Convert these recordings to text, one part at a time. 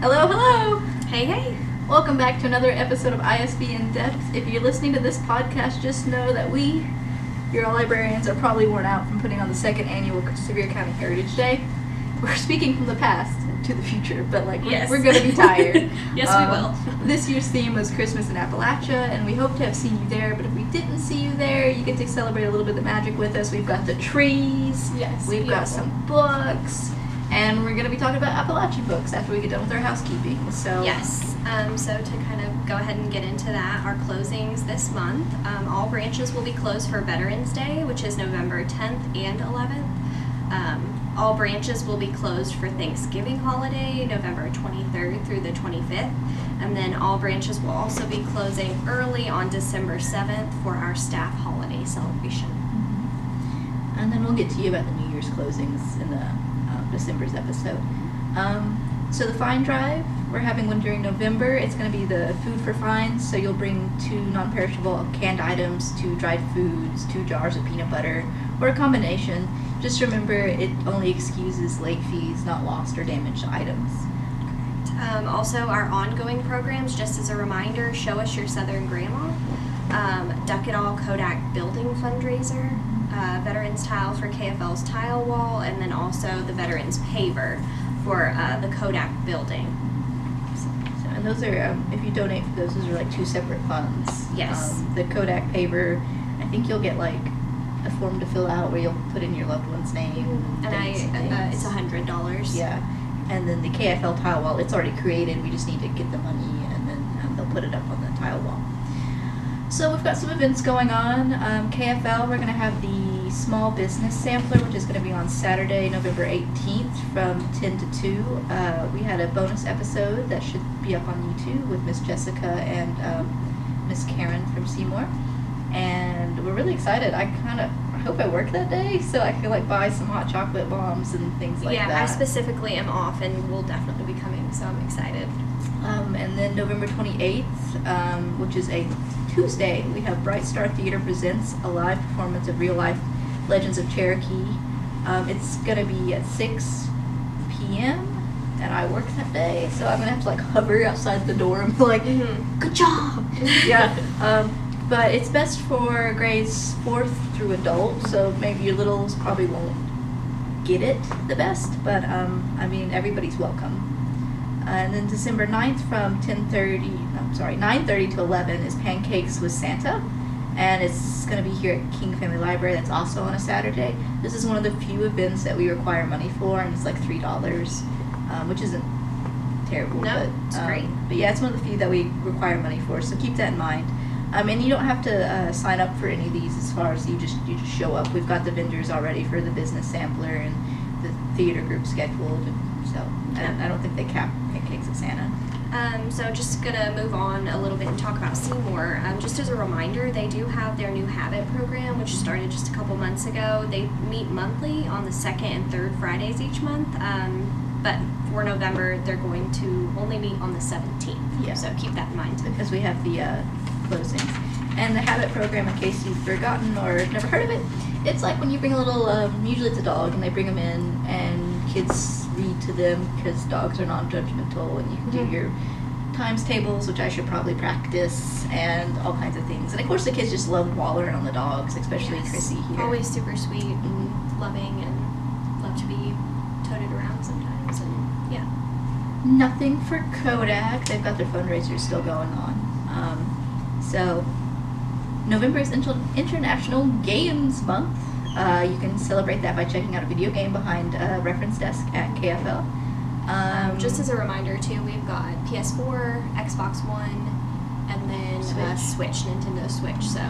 Hello, hello! Hey, hey! Welcome back to another episode of ISBN-Depth. If you're listening to this podcast, just know that we, your librarians, are probably worn out from putting on the second annual Sevier County Heritage Day. We're speaking from the past to the future, but like we're, Yes. we're gonna be tired. Yes, Um, we will. This year's theme was Christmas in Appalachia, and we hope to have seen you there. But if we didn't see you there, you get to celebrate a little bit of the magic with us. We've got the trees. Yes, We've got some books, and we're gonna be talking about Appalachian books after we get done with our housekeeping. So Yes. Um, so to kind of go ahead and get into that, our closings this month, um, all branches will be closed for Veterans Day, which is November 10th and 11th. Um, all branches will be closed for Thanksgiving holiday, November 23rd through the 25th. And then all branches will also be closing early on December 7th for our staff holiday celebration. And then we'll get to you about the New Year's closings in the December's episode. Um, so the Fine Drive, we're having one during November. It's going to be the food for fines. So you'll bring two non-perishable canned items, two dried foods, two jars of peanut butter, or a combination. Just remember, it only excuses late fees, not lost or damaged items. Um, also, our ongoing programs, just as a reminder, Show Us Your Southern Grandma, um, Duck It All Kodak Building Fundraiser, uh, Veterans Tile for KFL's Tile Wall, and then also the Veterans Paver for uh, the Kodak Building. So, and those are, um, if you donate for those, those are like two separate funds. Yes. Um, the Kodak paver, I think you'll get like a form to fill out where you'll put in your loved one's name. And I, uh, it's a hundred dollars. Yeah. And then the KFL tile wall, it's already created. We just need to get the money and then um, they'll put it up on the tile wall. So we've got some events going on. Um, KFL, we're going to have the small business sampler, which is going to be on Saturday, November 18th from 10 to 2. Uh, we had a bonus episode that should be up on YouTube with Miss Jessica and um, Miss Karen from Seymour. And we're really excited. I kind of hope I work that day so I can like buy some hot chocolate bombs and things like yeah, that. Yeah, I specifically am off and will definitely be coming, so I'm excited. Um, and then November 28th, um, which is a Tuesday, we have Bright Star Theater presents a live performance of real life Legends of Cherokee. Um, it's to be at 6 p.m. and I work that day, so I'm to have to like hover outside the door and be like, Mhm. good job! yeah. Um, but it's best for grades 4th through adult, so maybe your littles probably won't get it the best, but um, I mean, everybody's welcome. Uh, and then December 9th from 10.30, I'm sorry, 9.30 to 11 is Pancakes with Santa. And it's going to be here at King Family Library. That's also on a Saturday. This is one of the few events that we require money for, and it's like $3, um, which isn't terrible. No, but, it's um, great. But yeah, it's one of the few that we require money for, so keep that in mind. Um, and you don't have to uh, sign up for any of these as far as you just you just show up. We've got the vendors already for the business sampler and the theater group scheduled, and so I, don't, I don't think they cap pancakes at Santa. Um, so just gonna move on a little bit and talk about Seymour. Um, just as a reminder, they do have their new Habit program, which started just a couple months ago. They meet monthly on the second and third Fridays each month. Um, but for November, they're going to only meet on the 17th. Yeah. So keep that in mind. because we have the uh, closings. And the habit program, in case you've forgotten or never heard of it, it's like when you bring a little, um, usually it's a dog, and they bring them in, and kids read to them because dogs are non-judgmental, and you can Mhm. do your times tables, which I should probably practice, and all kinds of things. And of course, the kids just love wallering on the dogs, especially Yes. Chrissy here. Always super sweet and loving and love to be toted around sometimes. And yeah. Nothing for Kodak. They've got their fundraisers still going on. Um, so, November is Inter- International Games Month. Uh, you can celebrate that by checking out a video game behind uh, Reference Desk at KFL. Um, just as a reminder, too, we've got PS4, Xbox One, and then Uh, Switch. Switch, Nintendo Switch. So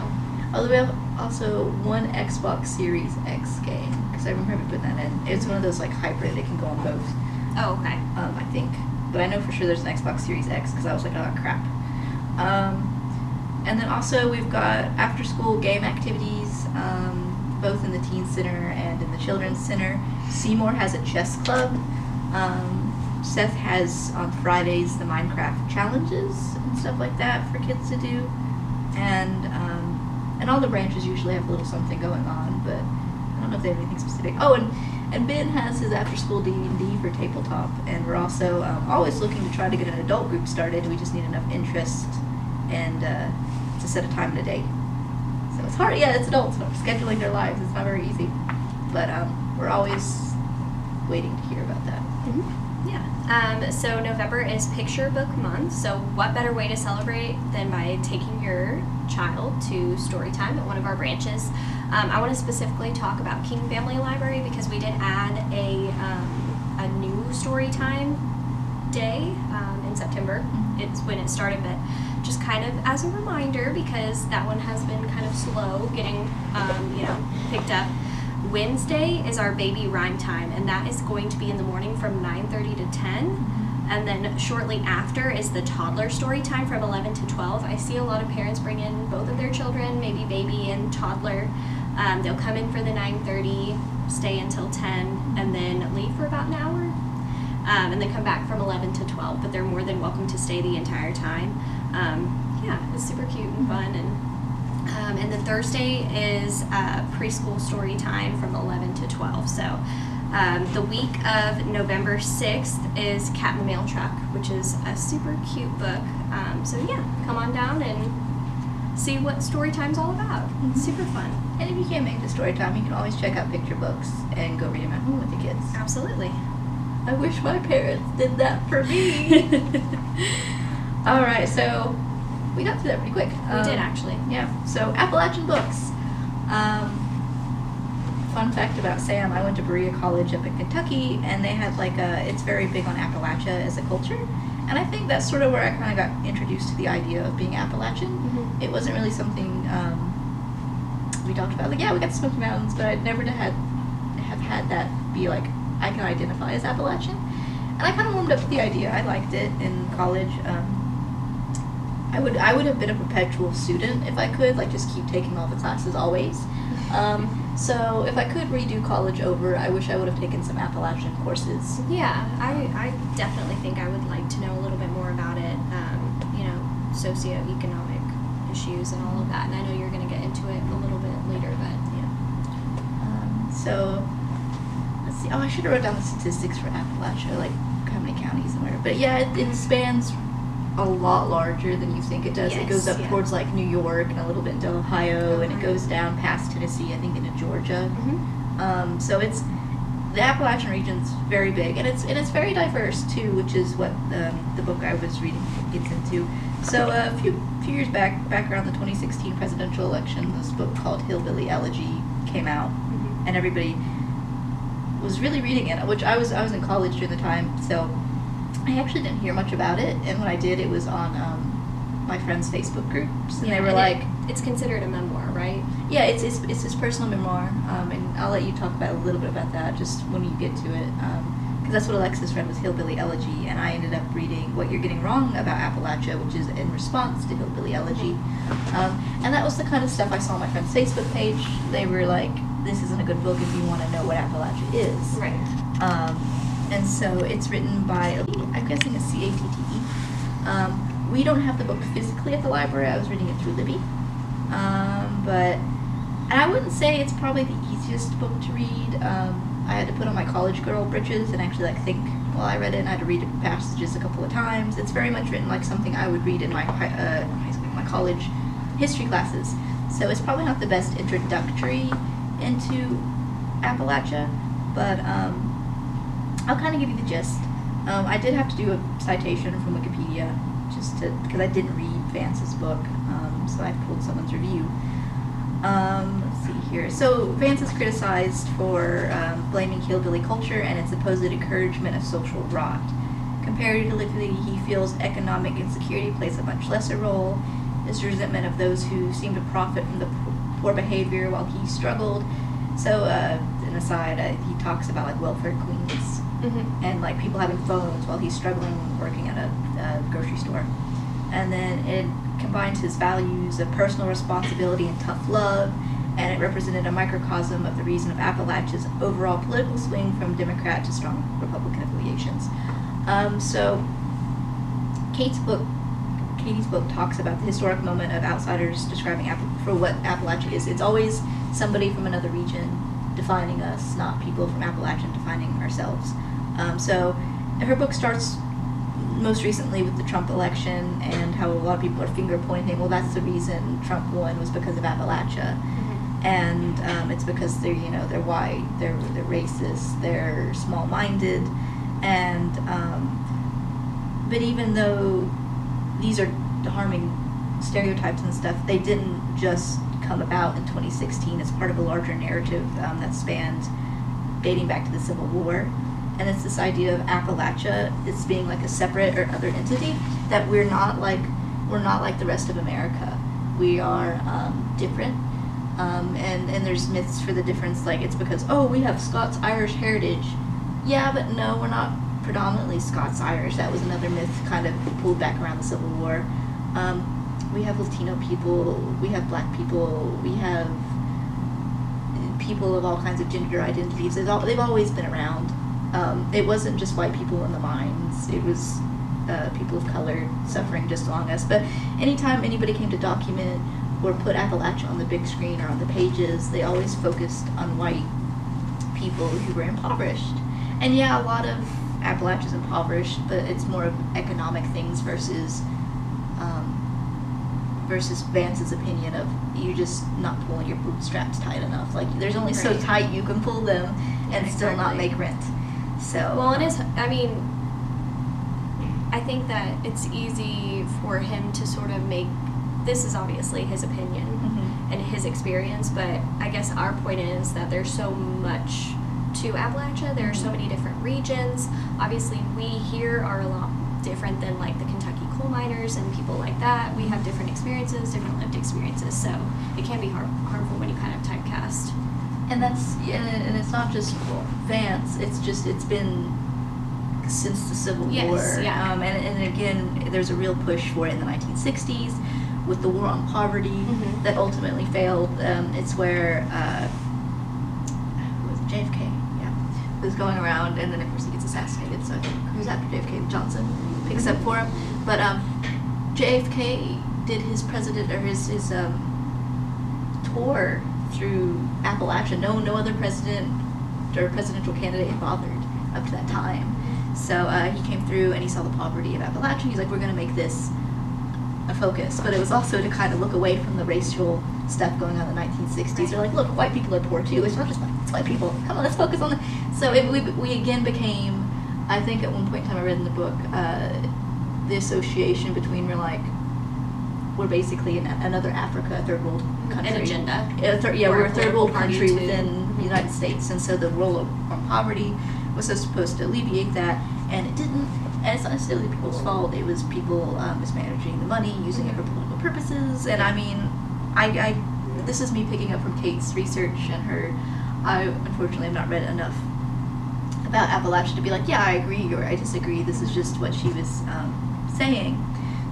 although we have also one Xbox Series X game because I remember putting that in. It's one of those like hybrid. It can go on both. Oh, okay. um, I think. But I know for sure there's an Xbox Series X because I was like, oh crap. Um, and then also we've got after school game activities, um, both in the teen center and in the children's center. Seymour has a chess club. Um, Seth has on Fridays the Minecraft challenges and stuff like that for kids to do, and um, and all the branches usually have a little something going on, but I don't know if they have anything specific. Oh, and And Ben has his after-school D&D for tabletop, and we're also um, always looking to try to get an adult group started. We just need enough interest and uh, to set a time and a date. So it's hard. Yeah, it's adults scheduling their lives. It's not very easy, but um, we're always waiting to hear about that. Mm-hmm. Yeah. Um, so November is Picture Book Month. So what better way to celebrate than by taking your child to story time at one of our branches? Um, I want to specifically talk about King Family Library because we did add a um, a new story time day um, in September. Mhm. It's when it started, but just kind of as a reminder because that one has been kind of slow getting um, you know picked up. Wednesday is our baby rhyme time, and that is going to be in the morning from 9:30 to 10. And then shortly after is the toddler story time from 11 to 12. I see a lot of parents bring in both of their children, maybe baby and toddler. Um, they'll come in for the 9:30, stay until 10, and then leave for about an hour, um, and then come back from 11 to 12. But they're more than welcome to stay the entire time. Um, yeah, it's super cute and fun and um, and then Thursday is uh, preschool story time from 11 to 12. So um, the week of November 6th is Cat in the Mail Truck, which is a super cute book. Um, so yeah, come on down and see what story time's all about. It's super fun. And if you can't make the story time, you can always check out picture books and go read them at home with the kids. Absolutely. I wish my parents did that for me. All right, so we got through that pretty quick. we did Um, actually. Yeah. So Appalachian books. Um, fun fact about Sam: I went to Berea College up in Kentucky, and they had like a. It's very big on Appalachia as a culture, and I think that's sort of where I kind of got introduced to the idea of being Appalachian. Mhm. It wasn't really something um, we talked about. Like, yeah, we got the Smoky Mountains, but I'd never had have had that be like I can identify as Appalachian, and I kind of warmed up to the idea. I liked it in college. Um, I would I would have been a perpetual student if I could, like just keep taking all the classes always. Um, so if I could redo college over, I wish I would have taken some Appalachian courses. Yeah, I, I definitely think I would like to know a little bit more about it, um, you know, socioeconomic issues and all of that. And I know you're going to get into it a little bit later, but Yeah. Um, so see. Oh, I should have wrote down the statistics for Appalachia, like how many counties and where. But yeah, it, it spans a lot larger than you think it does. it goes up yeah. towards like New York and a little bit into Ohio, and it goes down past Tennessee, I think, into Georgia. Mhm. Um, so it's the Appalachian region's very big, and it's and it's very diverse too, which is what um, the book I was reading gets into. So uh, a few few years back, back around the 2016 presidential election, this book called Hillbilly Elegy came out, Mhm. and everybody was really reading it. Which I was I was in college during the time, so I actually didn't hear much about it. And when I did, it was on um, my friends' Facebook groups, and Yeah, they were and like. it- it's considered a memoir, right? Yeah, it's, it's, it's his personal memoir, um, and I'll let you talk about a little bit about that just when you get to it, because that's what Alexis read was Hillbilly Elegy, and I ended up reading What You're Getting Wrong About Appalachia, which is in response to Hillbilly Elegy, um, and that was the kind of stuff I saw on my friend's Facebook page. They were like, "This isn't a good book if you want to know what Appalachia is." Right. Um, and so it's written by, I'm guessing it's C A T T E. Um, we don't have the book physically at the library. I was reading it through Libby. Um, but, and I wouldn't say it's probably the easiest book to read. Um, I had to put on my college girl britches and actually like think while I read it, and I had to read passages a couple of times. It's very much written like something I would read in my uh, high school, my college history classes. So it's probably not the best introductory into Appalachia, but um, I'll kind of give you the gist. Um, I did have to do a citation from Wikipedia just to because I didn't read Vance's book, um, so I pulled someone's review. Um, let's see here. So Vance is criticized for um, blaming hillbilly culture and its supposed encouragement of social rot. Comparatively, he feels economic insecurity plays a much lesser role. His resentment of those who seem to profit from the poor behavior while he struggled. So, uh, an aside, uh, he talks about like welfare queens Mm-hmm. and like people having phones while he's struggling working at a, a grocery store. And then it combines his values of personal responsibility and tough love, and it represented a microcosm of the reason of Appalachia's overall political swing from Democrat to strong Republican affiliations. Um, so, Kate's book, Katie's book talks about the historic moment of outsiders describing App- for what Appalachia is. It's always somebody from another region defining us, not people from Appalachian defining ourselves. Um, so her book starts most recently with the Trump election and how a lot of people are finger pointing. Well, that's the reason Trump won was because of Appalachia, Mhm. and um, it's because they're you know they're white, they're they're racist, they're small minded, and um, but even though these are harming stereotypes and stuff, they didn't just come about in 2016 as part of a larger narrative um, that spanned dating back to the Civil War. And it's this idea of Appalachia as being like a separate or other entity that we're not like we're not like the rest of America. We are um, different, um, and and there's myths for the difference. Like it's because oh we have Scots Irish heritage. Yeah, but no, we're not predominantly Scots Irish. That was another myth kind of pulled back around the Civil War. Um, we have Latino people, we have black people, we have people of all kinds of gender identities. They've, all, they've always been around. Um, it wasn't just white people in the mines, it was uh, people of color suffering just along us. But anytime anybody came to document or put Appalachia on the big screen or on the pages, they always focused on white people who were impoverished. And yeah, a lot of Appalachia's impoverished, but it's more of economic things versus versus Vance's opinion of you just not pulling your bootstraps tight enough. Like there's only so tight you can pull them and still not make rent. So Well, it um, is. I mean, I think that it's easy for him to sort of make. This is obviously his opinion mhm. and his experience, but I guess our point is that there's so much to Appalachia. There are so many different regions. Obviously, we here are a lot different than like the coal miners and people like that. We have different experiences, different lived experiences, so it can be har- harmful when you kind of typecast. And that's yeah, and it's not just Vance. It's just it's been since the Civil Yes, War. yeah. Um, and, and again, there's a real push for it in the 1960s with the war on poverty Mhm. that ultimately failed. Um, it's where uh, was it? JFK, yeah, was going around, and then of course he gets assassinated. So I think who's after JFK? Johnson picks up for him. But um, JFK did his president or his his um, tour through Appalachia. No, no other president or presidential candidate had bothered up to that time. So uh, he came through and he saw the poverty of Appalachia. He's like, we're going to make this a focus. But it was also to kind of look away from the racial stuff going on in the 1960s. They're like, look, white people are poor too. It's not just white, it's white people. Come on, let's focus on the. So it, we, we again became, I think at one point in time I read in the book, uh, the association between we're like, we're basically an, another Africa, a third world country. An agenda. Yeah, thir- yeah, Or we're a third world country too. within the. United States, and so the role of poverty was supposed to alleviate that, and it didn't. And it's not necessarily people's fault. It was people um, mismanaging the money, using it for political purposes. And I mean, I, I this is me picking up from Kate's research and her. I unfortunately have not read enough about Appalachia to be like, yeah, I agree or I disagree. This is just what she was um, saying.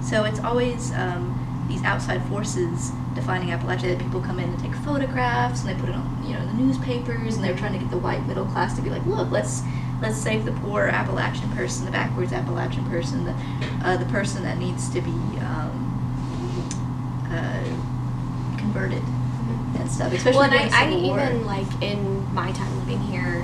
So it's always um, these outside forces defining Appalachia. That people come in and take photographs and they put it on, you know, the newspapers, and they're trying to get the white middle class to be like, look, let's let's save the poor Appalachian person, the backwards Appalachian person, the uh, the person that needs to be um, uh, converted and stuff. Especially well, and I, I even like in my time living here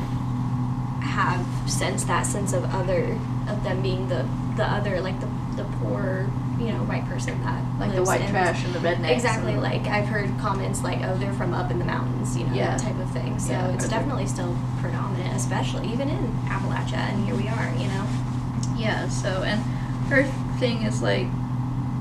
have sensed that sense of other of them being the the other like the the poor you know white person that like the white in- trash and the rednecks. Exactly. and- Like I've heard comments like, "Oh, they're from up in the mountains," you know, Yeah. that type of thing. So Yeah, it's or they're- definitely still predominant, especially even in Appalachia, and here we are. You know. Yeah, so, and her thing is like,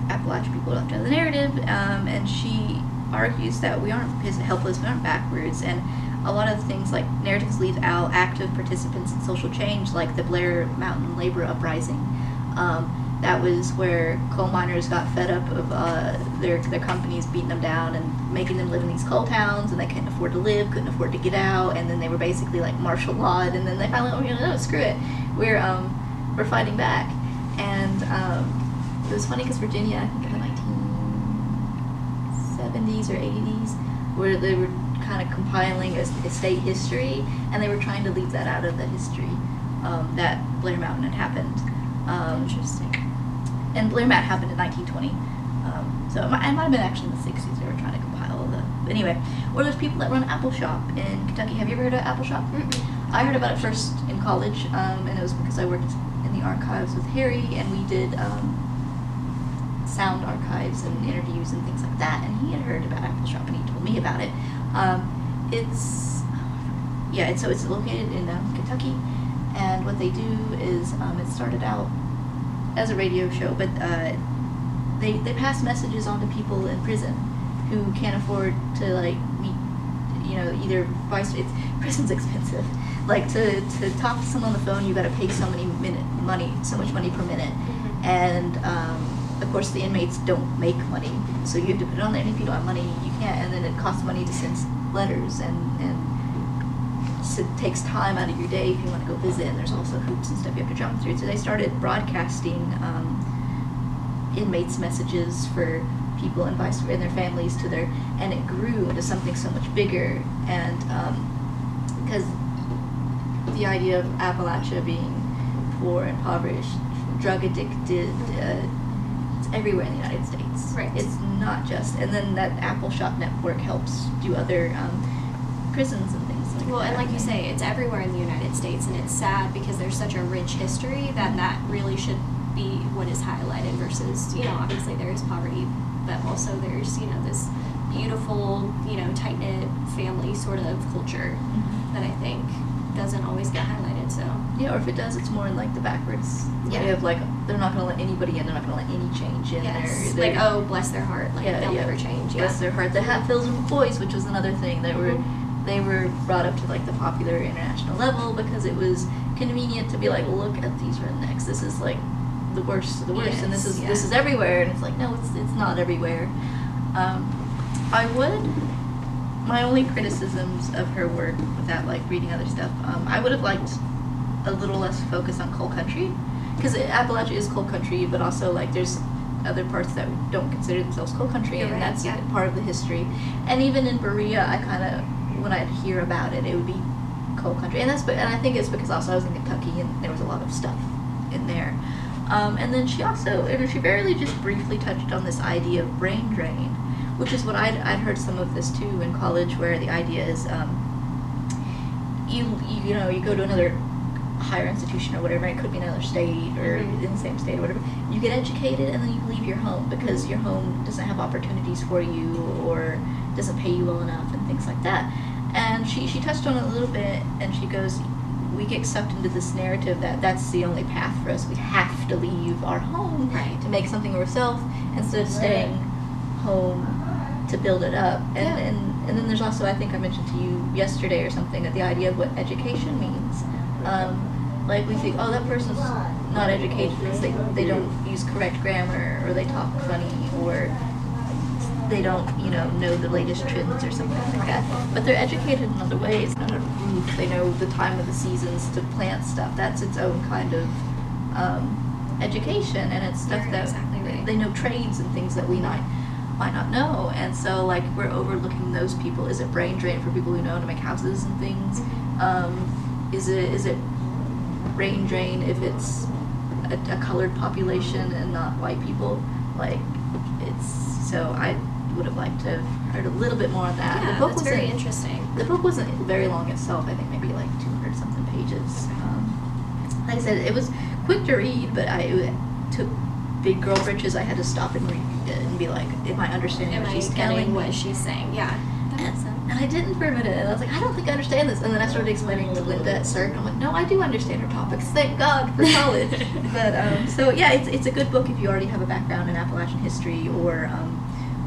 Appalachian people left out of the narrative, um, and she argues that we aren't pis- helpless, we aren't backwards, and a lot of things like narratives leave out active participants in social change, like the Blair Mountain Labor Uprising. Um, that was where coal miners got fed up of uh, their their companies beating them down and making them live in these coal towns, and they couldn't afford to live, couldn't afford to get out, and then they were basically like martial lawed, and then they finally, oh, you know, no, screw it, we're um, we're fighting back, and um, it was funny because Virginia, I think in the 1970s or 80s, where they were kind of compiling a, a state history, and they were trying to leave that out of the history um, that Blair Mountain had happened. Um, Interesting. And Blair Mountain happened in 1920. Um, so it might, it might have been actually in the 60s they were trying to compile the anyway, or there's people that run Appalshop in Kentucky. Have you ever heard of Appalshop? Mm-mm. I heard about it first in college, um, and it was because I worked in the archives with Harry, and we did um, sound archives and interviews and things like that. And he had heard about Appalshop, and he told me about it. Um, it's yeah, and so it's located in um, Kentucky, and what they do is um, it started out as a radio show, but uh, they they pass messages on to people in prison who can't afford to like meet, you know, either vice. It's prison's expensive. Like to to talk to someone on the phone, you got to pay so many minute money, so much money per minute, Mhm. and um, of course the inmates don't make money, so you have to put it on there. And if you don't have money, you can't. And then it costs money to send letters and and so it takes time out of your day if you want to go visit. And there's also hoops and stuff you have to jump through. So they started broadcasting um, inmates' messages for people and vice and their families to their, and it grew into something so much bigger. And because the idea of Appalachia being poor, impoverished, drug addicted. Uh, it's everywhere in the United States. Right. It's not just, and then that Appalshop network helps do other um, prisons and Well, and like you say, it's everywhere in the United States, and it's sad because there's such a rich history that that really should be what is highlighted versus, you know, obviously there is poverty, but also there's, you know, this beautiful, you know, tight knit family sort of culture Mhm. that I think doesn't always get highlighted. So, Yeah, or if it does, it's more in like the backwards Yeah. way of like they're not gonna let anybody in. They're not gonna let any change in yes, there. like, oh, bless their heart, like yeah, they'll yeah. never change. Yeah. Bless their heart. The Hatfields boys, which was another thing that were Mhm. They were brought up to like the popular international level because it was convenient to be like, look at these rednecks. This is like the worst of the worst, and this is yeah. this is everywhere. And it's like, no, it's it's not everywhere. Um, I would. My only criticisms of her work, without like reading other stuff, um, I would have liked a little less focus on coal country, because Appalachia is coal country, but also like there's other parts that don't consider themselves coal country, You're and right, that's yeah. part of the history. And even in Berea, I kind of when I'd hear about it, it would be coal country, and that's but and I think it's because also I was in Kentucky and there was a lot of stuff in there. Um, and then she also, and she barely just briefly touched on this idea of brain drain, which is what I'd, I'd heard some of this too in college, where the idea is um, you, you you know you go to another higher institution or whatever, it could be another state or Mhm. in the same state or whatever. You get educated and then you leave your home because your home doesn't have opportunities for you or doesn't pay you well enough and things like that. And she, she touched on it a little bit and she goes, we get sucked into this narrative that that's the only path for us. We have to leave our home Right. to make something of ourselves instead of staying home to build it up. And, Yeah. and and then there's also I think I mentioned to you yesterday or something that the idea of what education means. Um, like we think, oh, that person's not educated because they they don't use correct grammar or they talk funny or they don't, you know, know the latest trends or something like that. But they're educated in other ways. They know how to root. They know the time of the seasons to plant stuff. That's its own kind of um, education, and it's stuff that exactly right. they know trades and things that we might might not know. And so, like, we're overlooking those people. Is it brain drain for people who know how to make houses and things? Mhm. Um, is it is it brain drain if it's a, a colored population and not white people? Like, it's so I would have liked to have heard a little bit more of that. Yeah, the book that's very interesting. The book wasn't very long itself. I think maybe like two hundred something pages. Um, like I said, it was quick to read, but I took big girl britches. I had to stop and read it and be like, "Am I understanding Am what I she's telling what me?" she's saying? Yeah, that makes And, sense. and I didn't for a minute, and I was like, I don't think I understand this. And then I started explaining to Linda at CERC, and I'm like, no, I do understand her topics. Thank God for college. but um, so yeah, it's it's a good book if you already have a background in Appalachian history or um,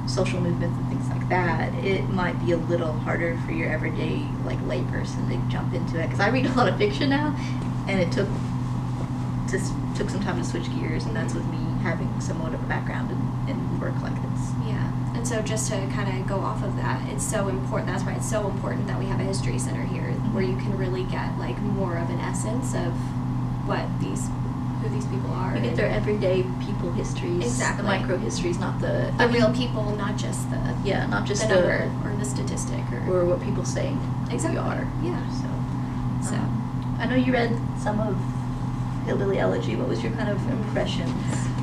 social movements and things like that. It might be a little harder for your everyday like layperson to jump into it because I read a lot of fiction now, and it took just took some time to switch gears, and that's with me having somewhat of a background in, in work like this. Yeah, and so just to kind of go off of that, it's so important. That's why it's so important that we have a history center here, where you can really get like more of an essence of what these, who these people are. You get their everyday people histories, Exactly. the micro histories, not the the I mean, real people, not just the Yeah, not just the the, number or the statistic or, or what people say Exactly. we are. Yeah. So, so. um, I know you read some of Hillbilly Elegy. What was your kind of impressions?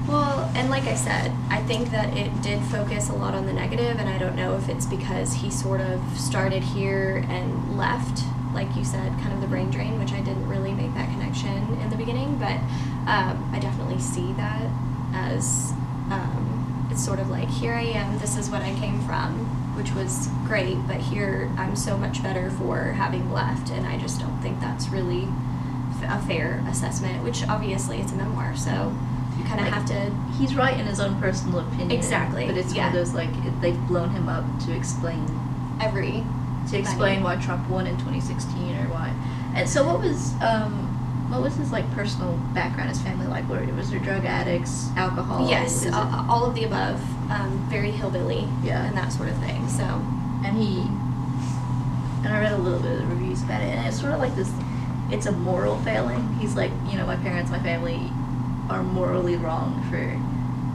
Well, and like I said, I think that it did focus a lot on the negative, and I don't know if it's because he sort of started here and left, like you said, kind of the brain drain, which I didn't really make that connection in the beginning, but um, I definitely see that as um, it's sort of like, here I am, this is what I came from, which was great, but here I'm so much better for having left, and I just don't think that's really f- a fair assessment, which obviously it's a memoir, so you kind of Like, have to He's right in his own personal opinion. Exactly, But it's yeah. one of those like it, they've blown him up to explain every to explain why Trump won in 2016 or why. And so, what was um, what was his like personal background, his family like? Were was there drug addicts, alcohol? yes, uh, all of the above, um, very hillbilly, Yeah. and that sort of thing. So and he and I read a little bit of the reviews about it, and it's sort of like this. It's a moral failing. He's like, you know, my parents, my family are morally wrong for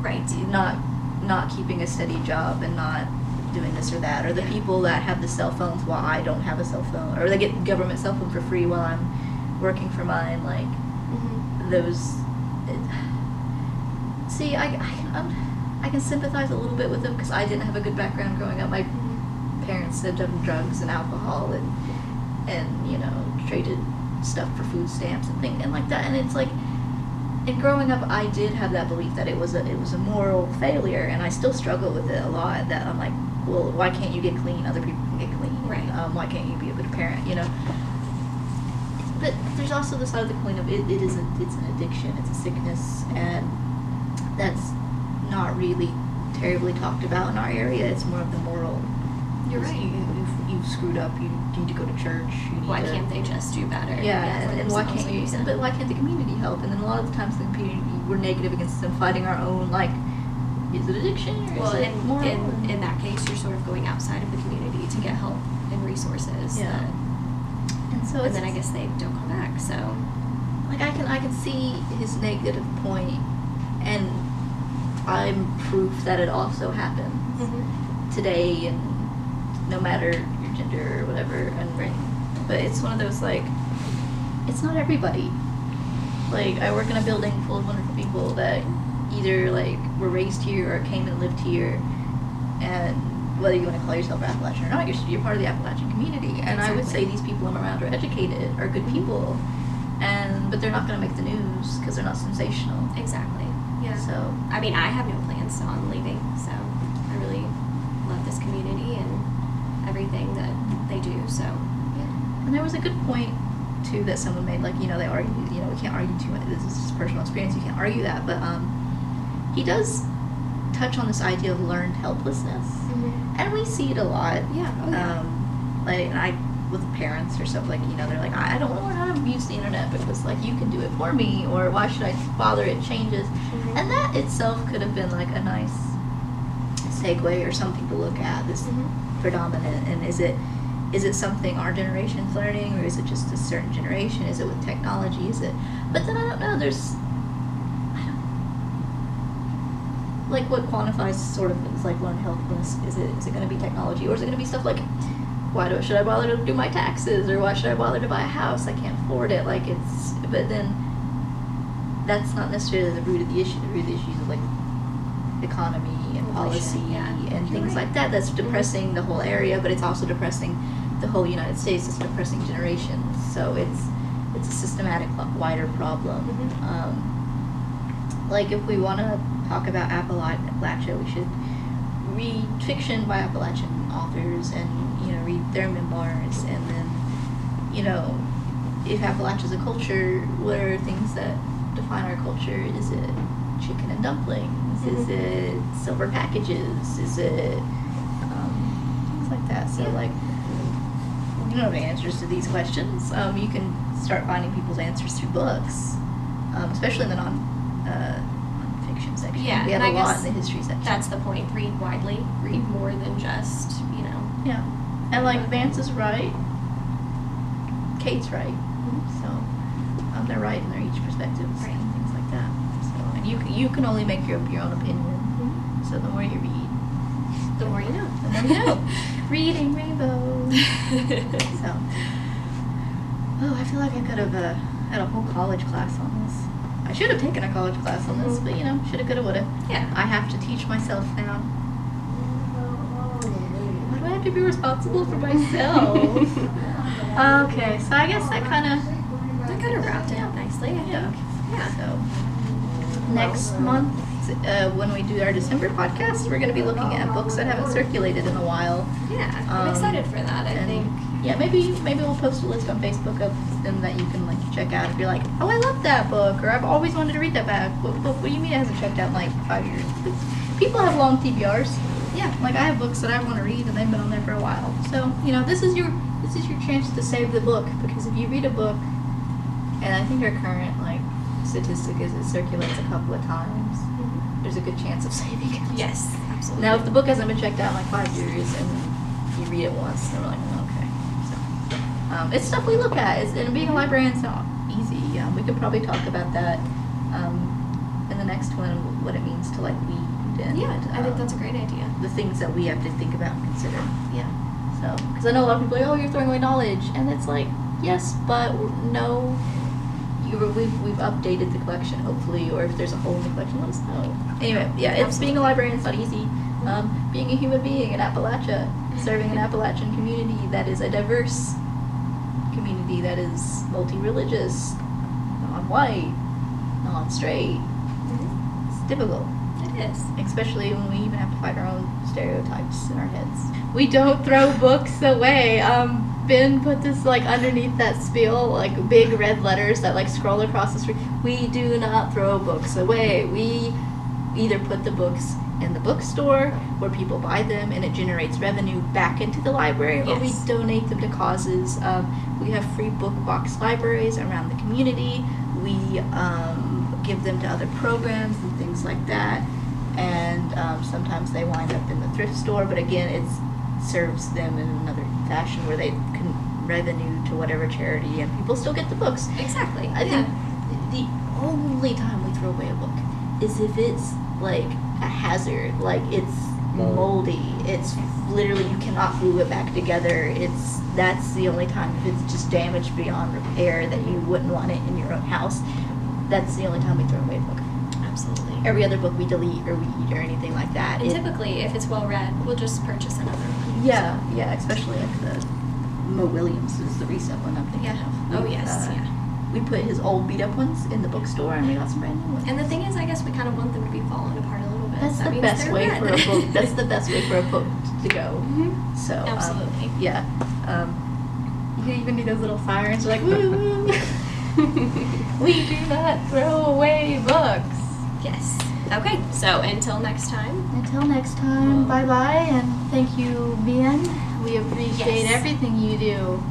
right, not not keeping a steady job and not doing this or that, or the Yeah. people that have the cell phones while I don't have a cell phone, or they get government cell phone for free while I'm working for mine. Like hmm those. It, see, I I can I'm, I can sympathize a little bit with them because I didn't have a good background growing up. My parents had done drugs and alcohol and and you know traded stuff for food stamps and things and like that. And it's like. And growing up, I did have that belief that it was a it was a moral failure, and I still struggle with it a lot. That I'm like, well, why can't you get clean? Other people can get clean. Right. Um, why can't you be a good parent? You know. But there's also the side of the coin of it, it is a, it's an addiction, it's a sickness, and that's not really terribly talked about in our area. It's more of the moral. You're right. You, you've, you've screwed up. You need to go to church. Why to, can't they just do better? Yeah, for and, and why can't you? But why can't the community help? And then a lot of the times the community we're negative against them, fighting our own. Like, is it addiction or well, is it in, in in that case, you're sort of going outside of the community to get help and resources. Yeah. that- so and then I guess they don't come back. So like I can I can see his negative point, and I'm proof that it also happens Mm-hmm. today, and no matter your gender or whatever. And Right. but it's one of those like, it's not everybody. Like I work in a building full of wonderful people that either like were raised here or came and lived here, and whether you want to call yourself Appalachian or not, you're, you're part of the Appalachian community. And I would say these people I'm around are educated, are good people, and but they're not going to make the news because they're not sensational. exactly. Yeah. So I mean, I have no plans on leaving, so I really love this community and everything that they do. So Yeah. And there was a good point too that someone made, like you know they argue, you know we can't argue too much. This is just personal experience. You can't argue that, but um, he does touch on this idea of learned helplessness, and we see it a lot. yeah, oh yeah. Um, like and I with parents or stuff like you know they're like I don't want to learn how to use the internet because like you can do it for me or why should I bother? It changes, Mhm. and that itself could have been like a nice segue or something to look at. This Mhm. predominant and is it is it something our generation's learning or is it just a certain generation is it with technology is it but then i don't know there's I don't, like what quantifies sort of is like learned helplessness is it is it going to be technology or is it going to be stuff like why do should i bother to do my taxes or why should i bother to buy a house? I can't afford it. Like it's but then that's not necessarily the root of the issue. The root of the issue is like economy and policy yeah. and You're things right. like that. That's depressing the whole area but it's also depressing the whole united states. It's depressing generations. So it's it's a systematic wider problem. Mhm. um, like if we want to talk about appalachia we should read fiction by appalachian authors and you know read their memoirs. And then you know if appalachia is a culture what are things that define our culture? Is it chicken and dumplings? Is Mhm. it silver packages? Is it um, things like that? So Yeah. like you don't have answers to these questions. Um, you can start finding people's answers through books um, especially in the non uh, fiction section Yeah, we have and a I lot guess in the history section That's the point. Read widely. Read more than just you know. yeah and like vance is right kate's right so um, they're right in their each perspectives Right. and things like that so and you, you can only make your, your own opinion so the more you read The more you know. the more you know reading rainbows so oh i feel like i could have uh, had a whole college class on this I should have taken a college class on this, but you know, shoulda, coulda, woulda. Yeah. I have to teach myself now. Why do I have to be responsible for myself? okay, so I guess that kind of That kind of wrapped it up nicely, I Yeah. think. Yeah. So, next month, uh, when we do our December podcast, we're going to be looking at books that haven't circulated in a while. Yeah, I'm Um, excited for that. I think. Yeah, maybe maybe we'll post a list on Facebook of them that you can like check out if you're like, oh, I love that book, or I've always wanted to read that book. What, what, what do you mean it hasn't checked out in like five years? People have long TBRs. Yeah. Like I have books that I want to read and they've been on there for a while. So you know, this is your this is your chance to save the book because if you read a book, and I think our current like statistic is it circulates a couple of times, mm-hmm. there's a good chance of saving it. Yes, absolutely. Now, if the book hasn't been checked out in like five years and you read it once, then we're like, um, it's stuff we look at. It's, and being a librarian's not easy. Um, we could probably talk about that um, in the next one, what it means to like read and yeah, I think um, that's a great idea. the things that we have to think about and consider. Yeah. So, because I know a lot of people are like, oh, you're throwing away knowledge, and it's like, yes, but no. You, we've, we've updated the collection, hopefully, or if there's a hole in the collection, let us know. Anyway, yeah, it's being a librarian. It's not easy. Um, being a human being in Appalachia, serving an Appalachian community that is a diverse community that is multi-religious, non-white, non-straight. It's difficult It is. especially when we even have to fight our own stereotypes in our heads. We don't throw books away. Um, Ben put this like underneath that spiel, like big red letters that like scroll across the screen. We do not throw books away. We either put the books in the bookstore where people buy them and it generates revenue back into the library, or we donate them to causes. Um, we have free book box libraries around the community. We um, give them to other programs and things like that. And um, sometimes they wind up in the thrift store, but again, it serves them in another fashion where they can revenue to whatever charity, and people still get the books. Exactly. I yeah. think the only time we throw away a book is if it's like a hazard, like it's. Moldy. It's literally you cannot glue it back together. It's that's the only time if it's just damaged beyond repair that you wouldn't want it in your own house. That's the only time we throw away a book. Absolutely. Every other book we delete or read or anything like that. And it- typically, if it's well read, we'll just purchase another one. yeah, yeah, especially like the Mo Willems is the recent one I'm thinking Yeah. of. Oh We, yes. uh, yeah. We put his old beat up ones in the bookstore and we got some brand new ones. And the thing is, I guess we kind of want them to be falling apart a little bit. That's That the best way read. for a book. That's the best way for a book to go. Mhm. So um, yeah. Um, you can even do those little sirens like woo woo. we do not throw away books. Yes. Okay. So until next time. Until next time, bye bye, and thank you, Ben. We appreciate Yes. everything you do.